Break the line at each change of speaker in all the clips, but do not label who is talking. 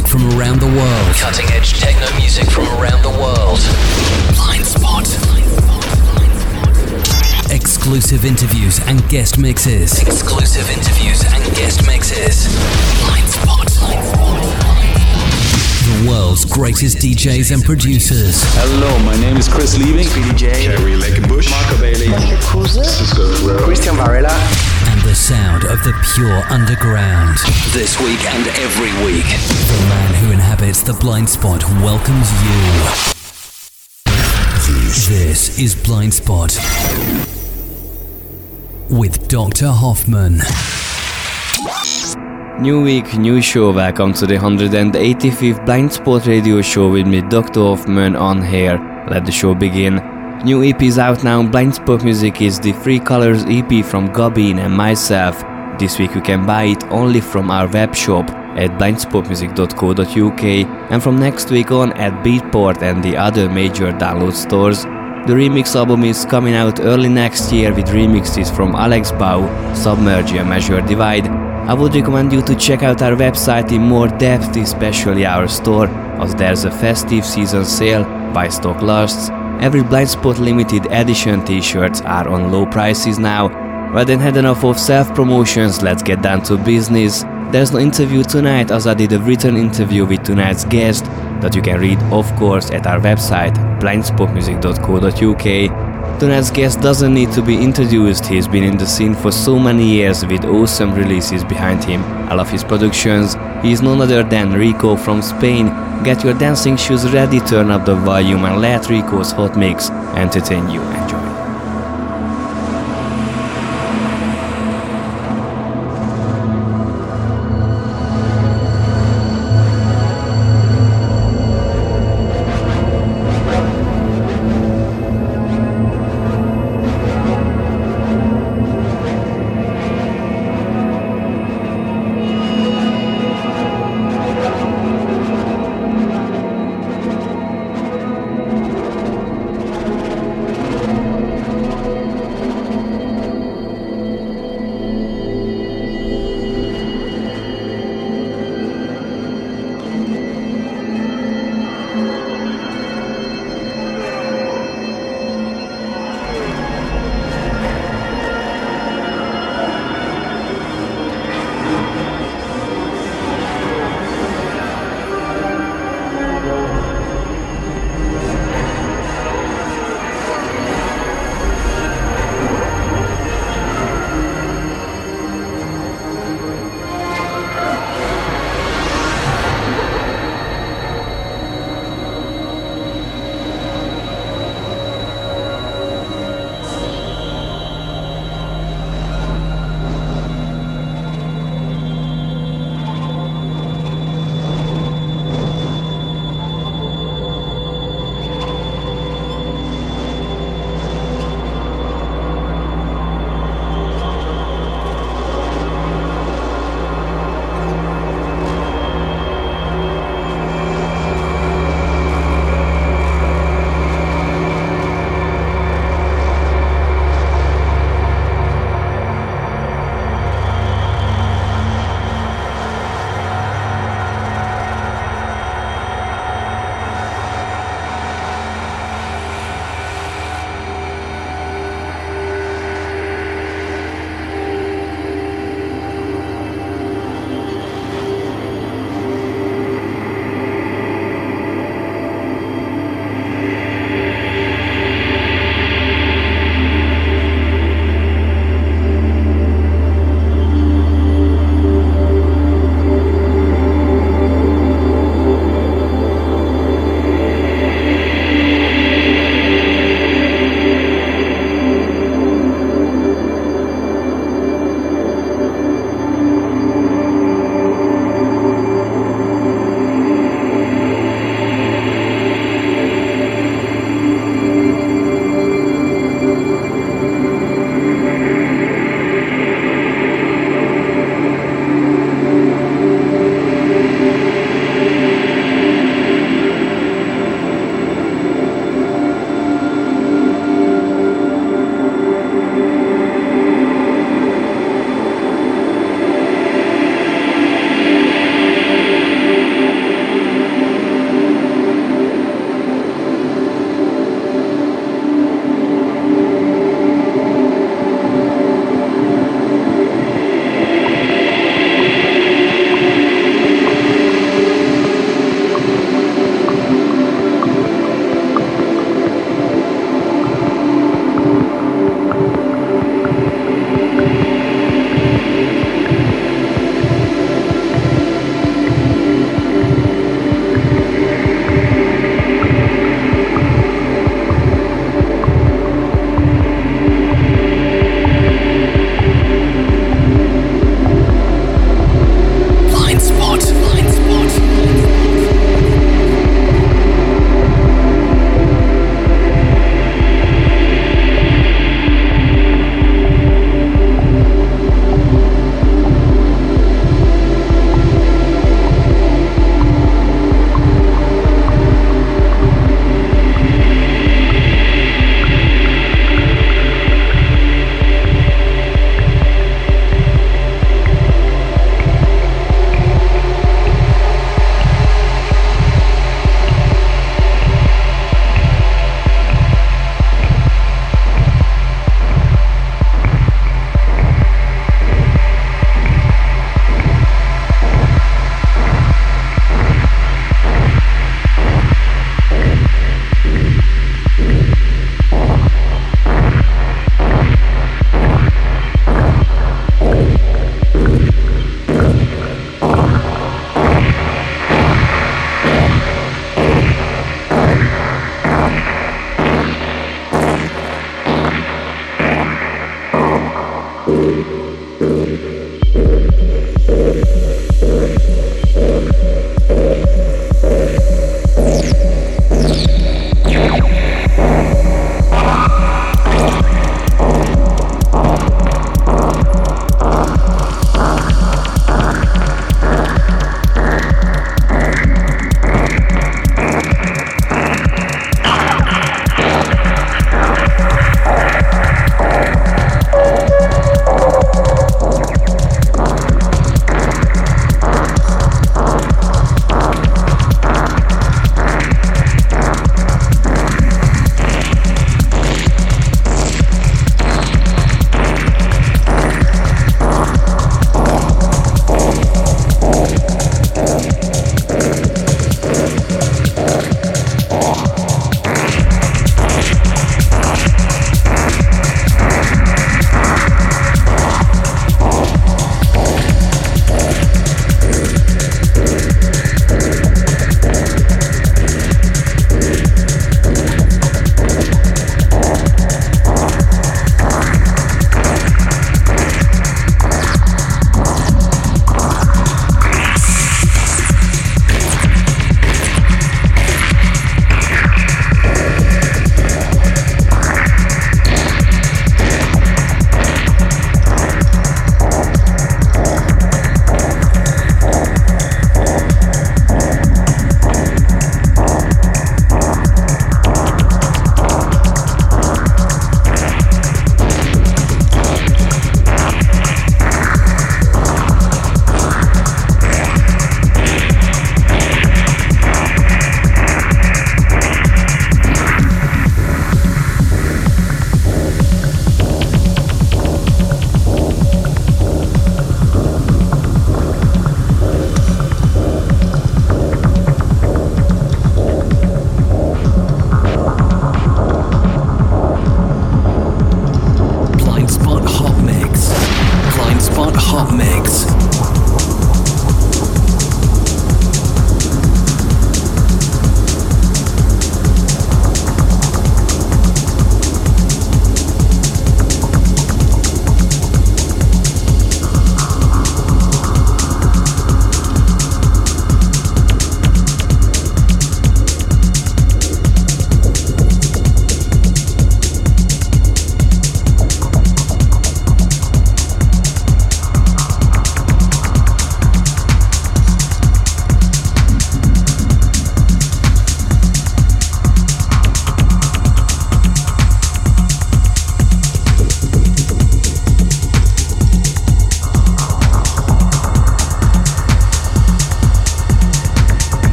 music from around the world.
Cutting edge techno music from around the world. Blind Spot.
Exclusive interviews and guest mixes.
Exclusive interviews and guest mixes. Blind Spot.
The world's greatest DJs and producers.
Hello, my name is Chris Liebing.
Speedy J.
Jerry Bush,
Marco Bailey.
Cisco
Christian Varela.
And the sound of the pure underground.
This week and every week.
The man who inhabits the blind spot welcomes you. This is Blind Spot with Dr. Hoffman.
New week, new show. Welcome to the 185th Blind Spot Radio Show with me, Dr. Hoffman, on here. Let the show begin. New EP is out now. Blind Spot Music is the Three Colors EP from Gabin and myself. This week you can buy it only from our web shop at blindspotmusic.co.uk and from next week on at Beatport and the other major download stores. The remix album is coming out early next year with remixes from Alex Bau, Submerge and Measure Divide. I would recommend you to check out our website in more depth, especially our store, as there's a festive season sale by stock lasts. Every Blind Spot limited edition t-shirts are on low prices now. Rather than had enough of self-promotions, let's get down to business. There's no interview tonight as I did a written interview with tonight's guest that you can read of course at our website blindspotmusic.co.uk. Tonight's guest doesn't need to be introduced, he's been in the scene for so many years with awesome releases behind him. I love his productions. He is none other than Rico from Spain. Get your dancing shoes ready, turn up the volume and let Rico's hot mix entertain you.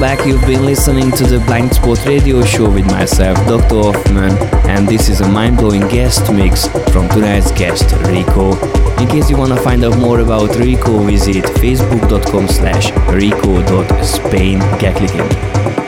Welcome back. You've been listening to the Blind Spot Radio Show with myself, Dr. Hoffman, and this is a mind-blowing guest mix from tonight's guest, Rico. In case you want to find out more about Rico, visit facebook.com slash rico.spain. Get clicking.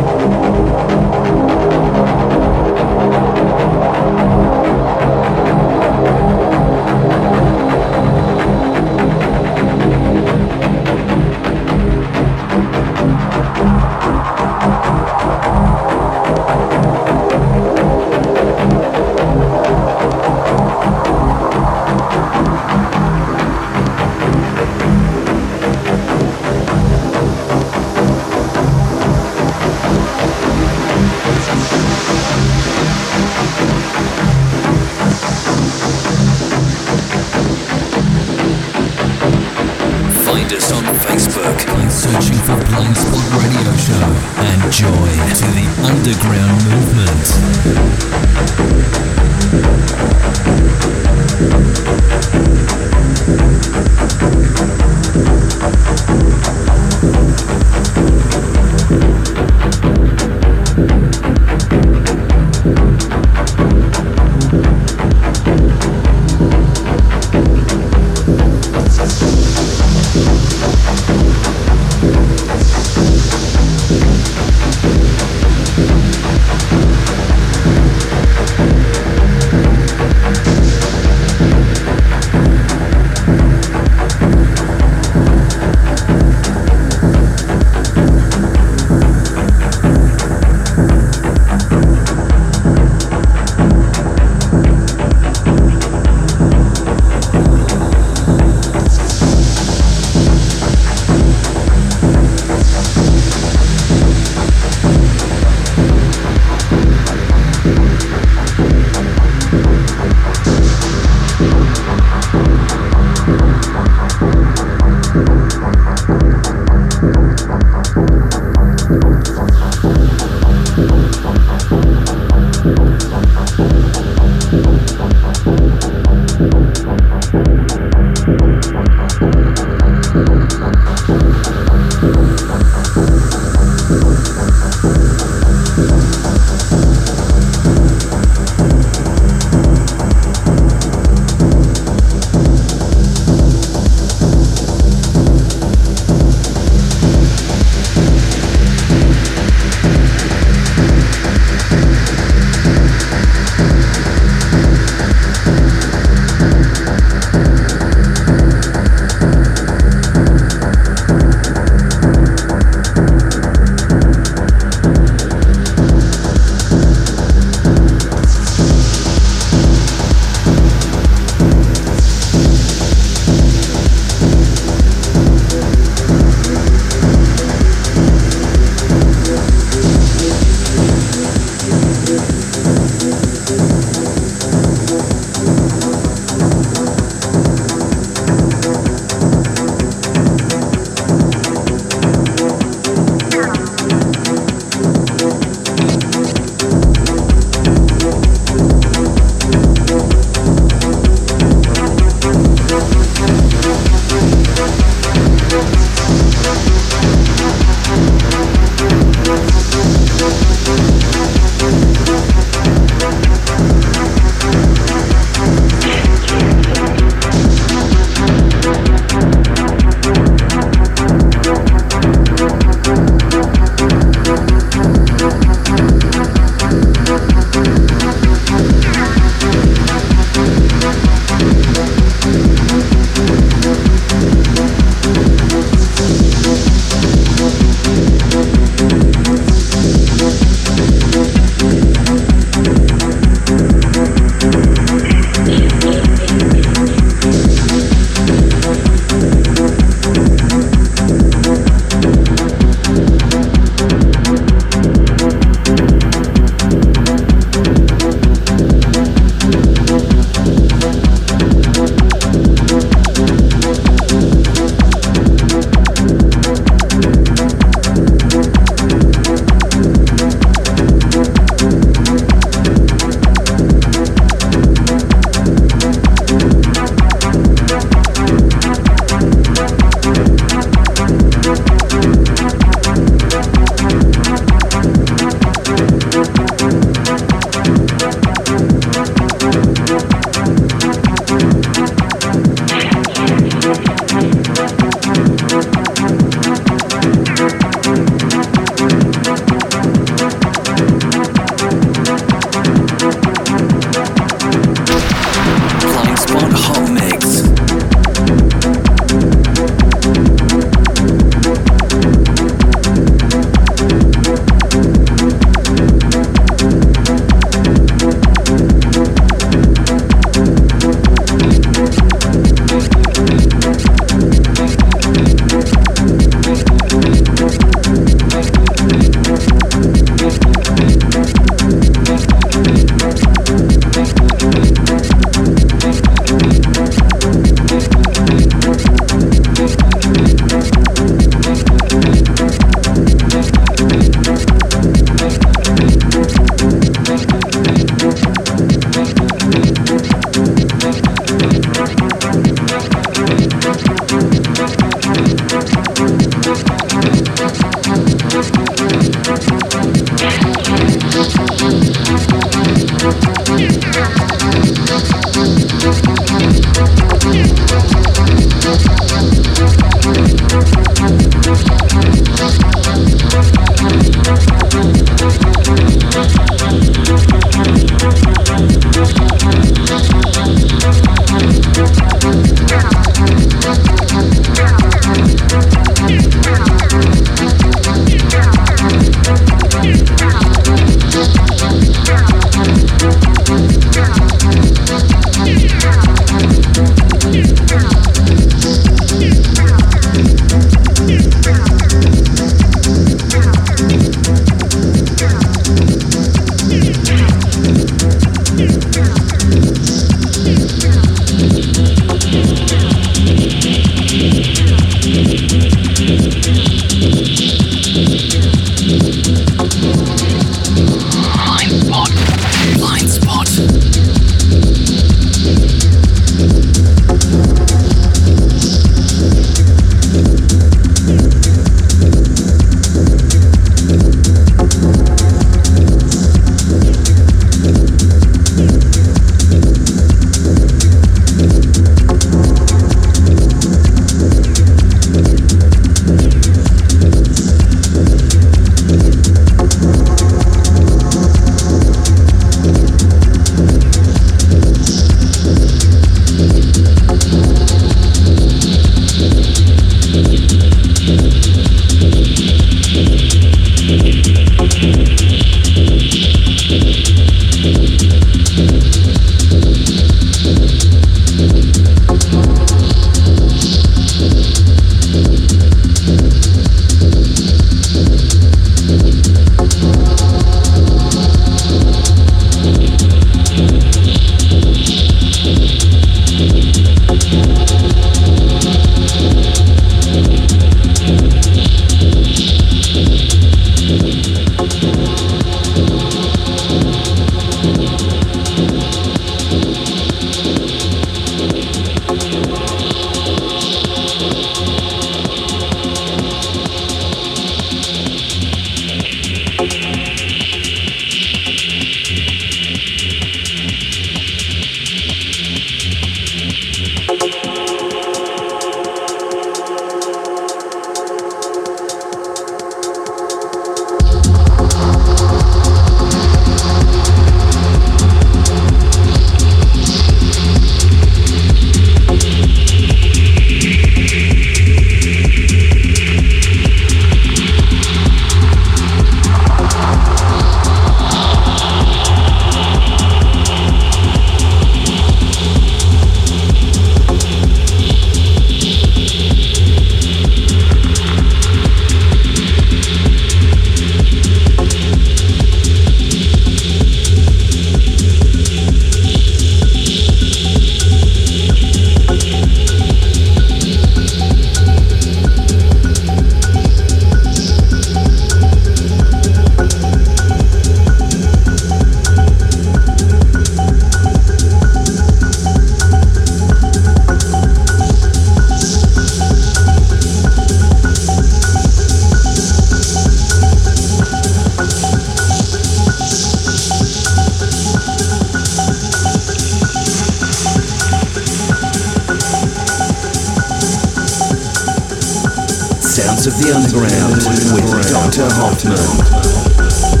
Sounds of the underground with Dr. Hoffman.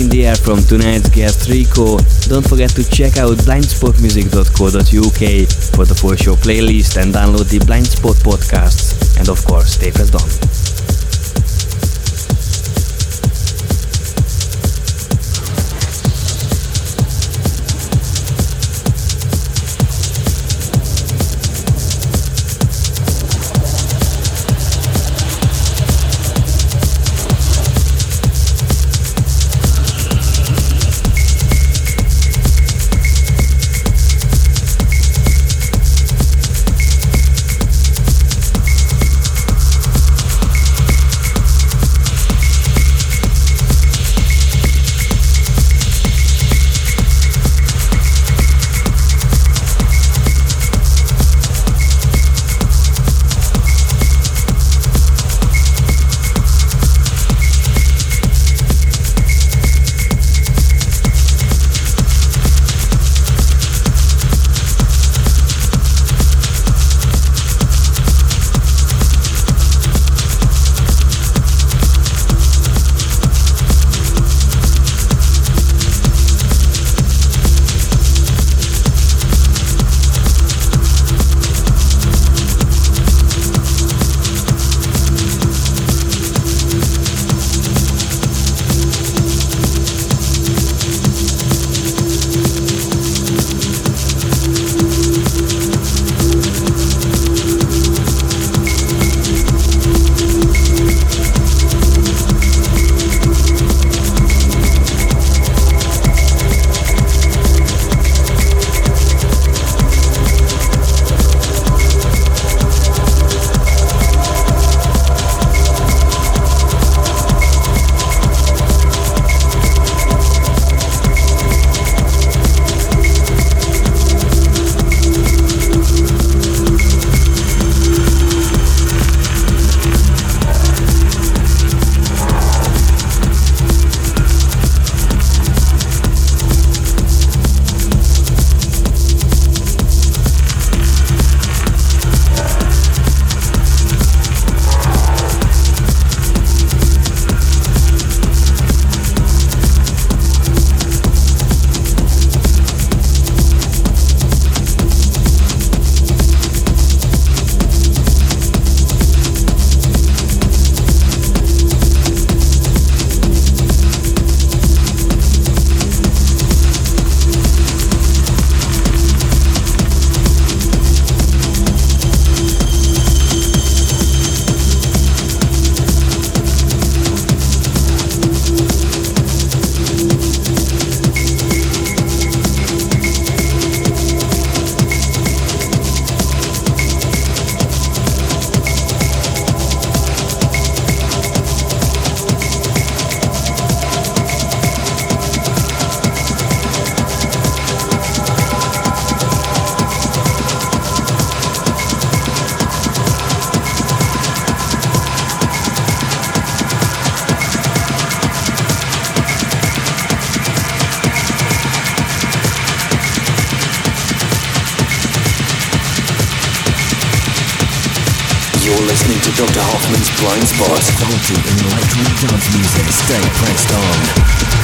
In the air from tonight's guest Rico. Don't forget to check out blindspotmusic.co.uk for the full show playlist and download the Blindspot podcasts. And of course, stay pressed on.
Dr. Hoffman's Blind Spot. Quality in electronic dance music. Stay pressed on.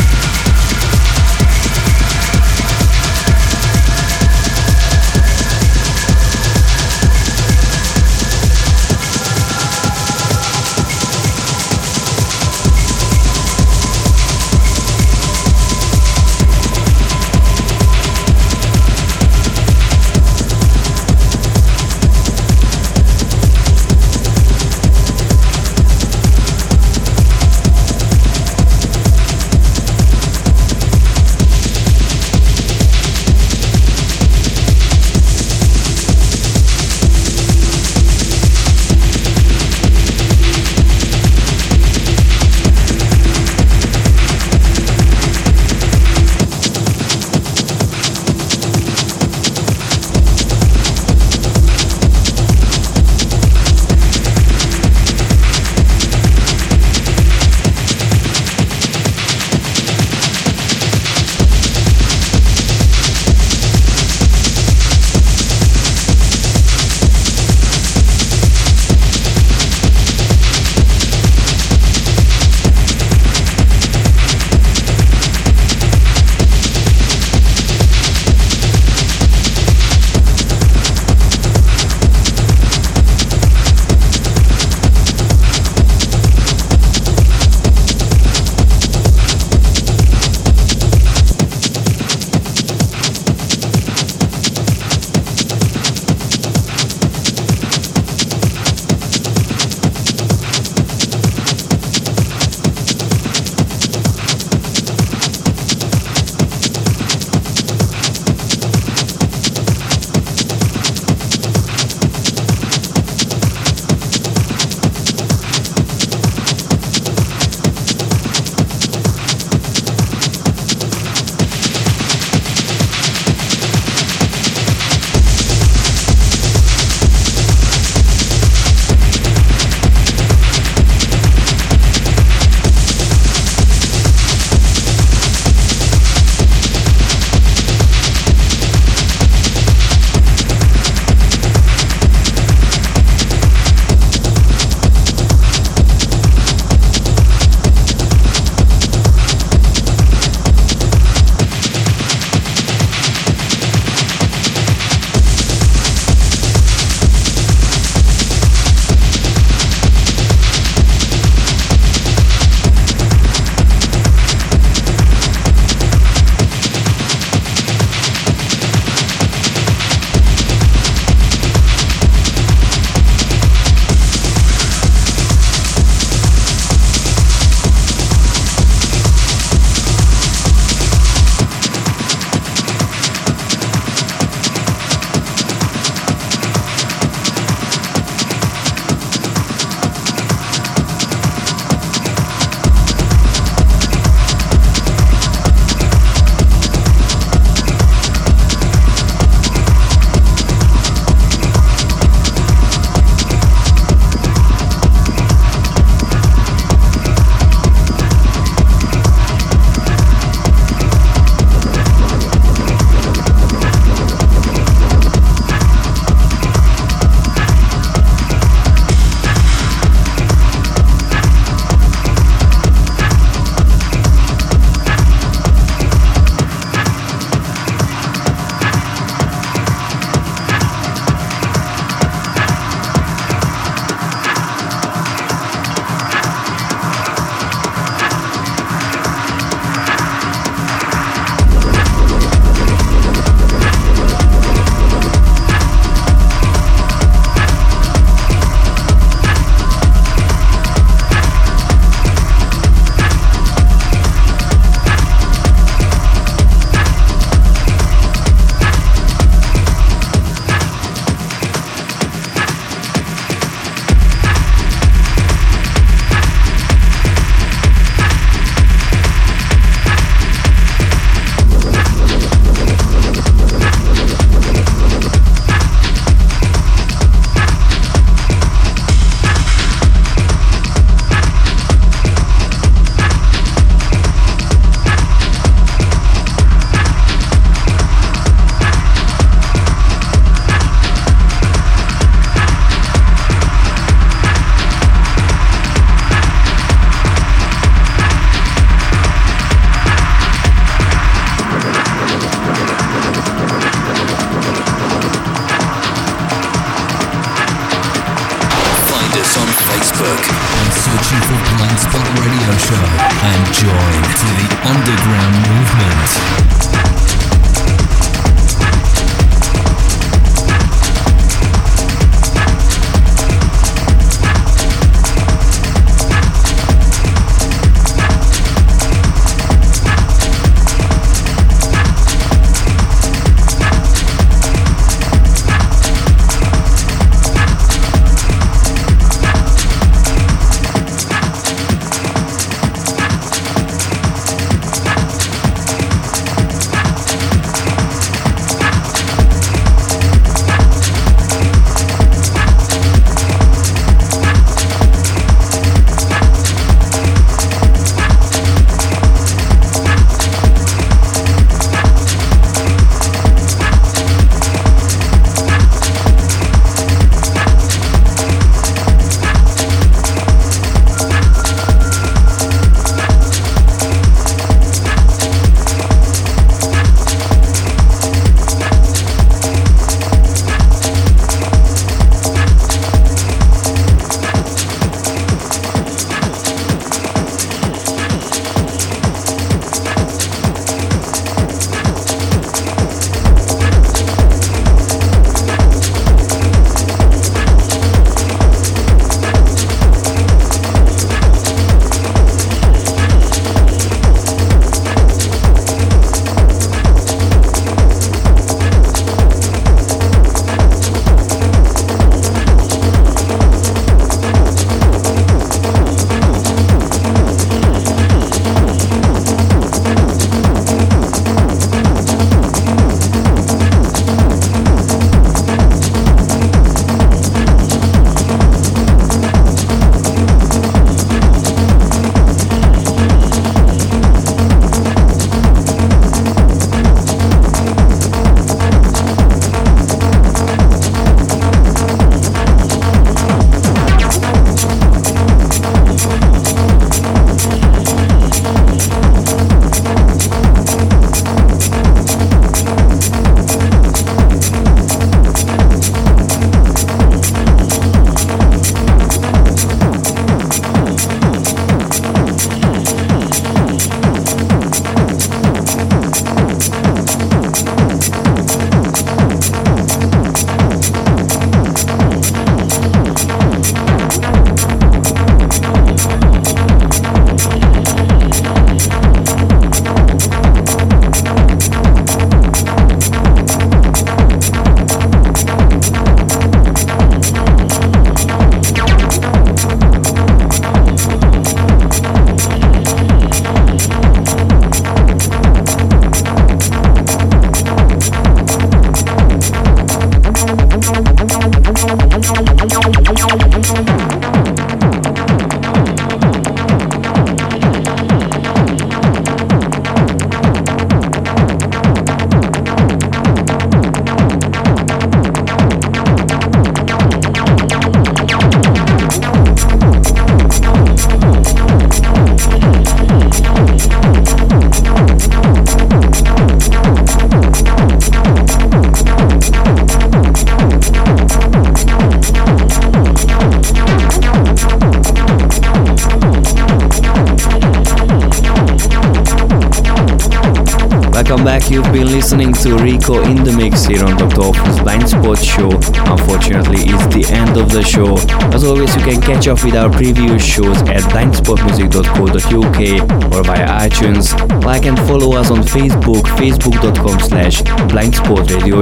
Our previous shows at blindspotmusic.co.uk or via iTunes. Like and follow us on Facebook, facebook.com slash blindspotradio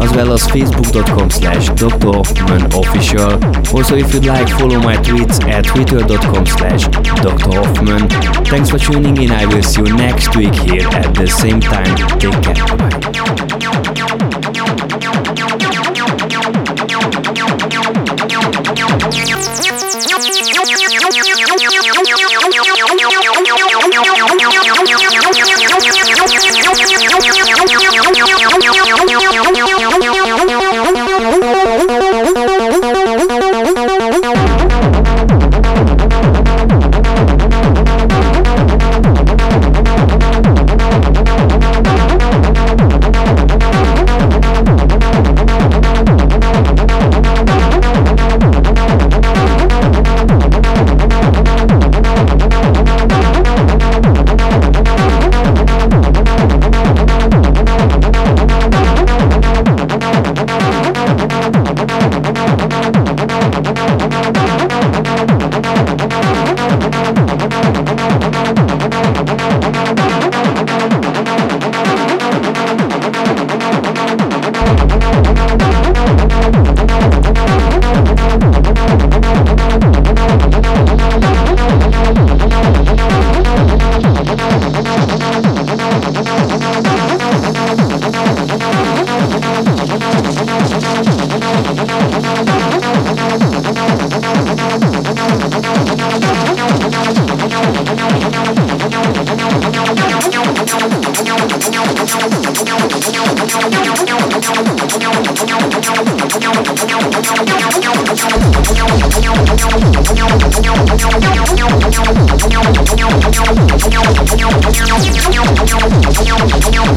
as well as facebook.com slash Dr. Hoffman official. Also, if you'd like, follow my tweets at twitter.com slash Dr. Hoffman. Thanks for tuning in. I will see you next week here at the same time. Take care.
You.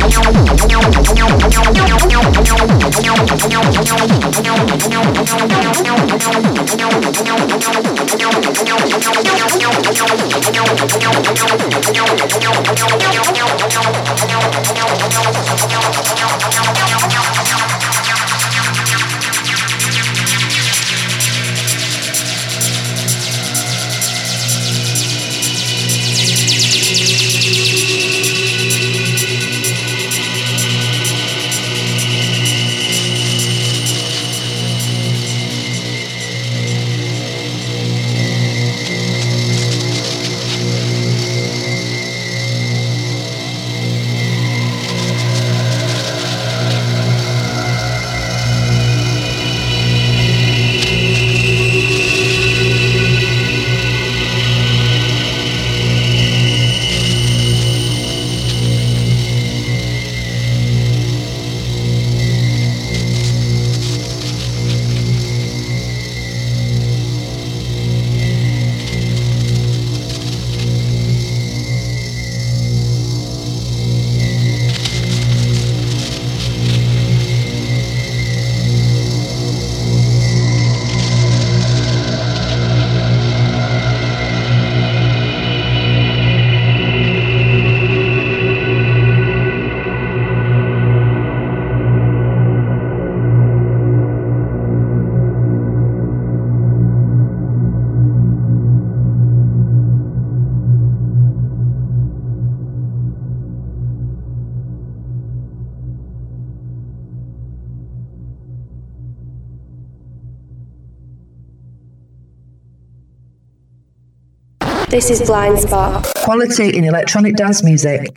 Bye. This is Blind Spot.
Quality in electronic dance music.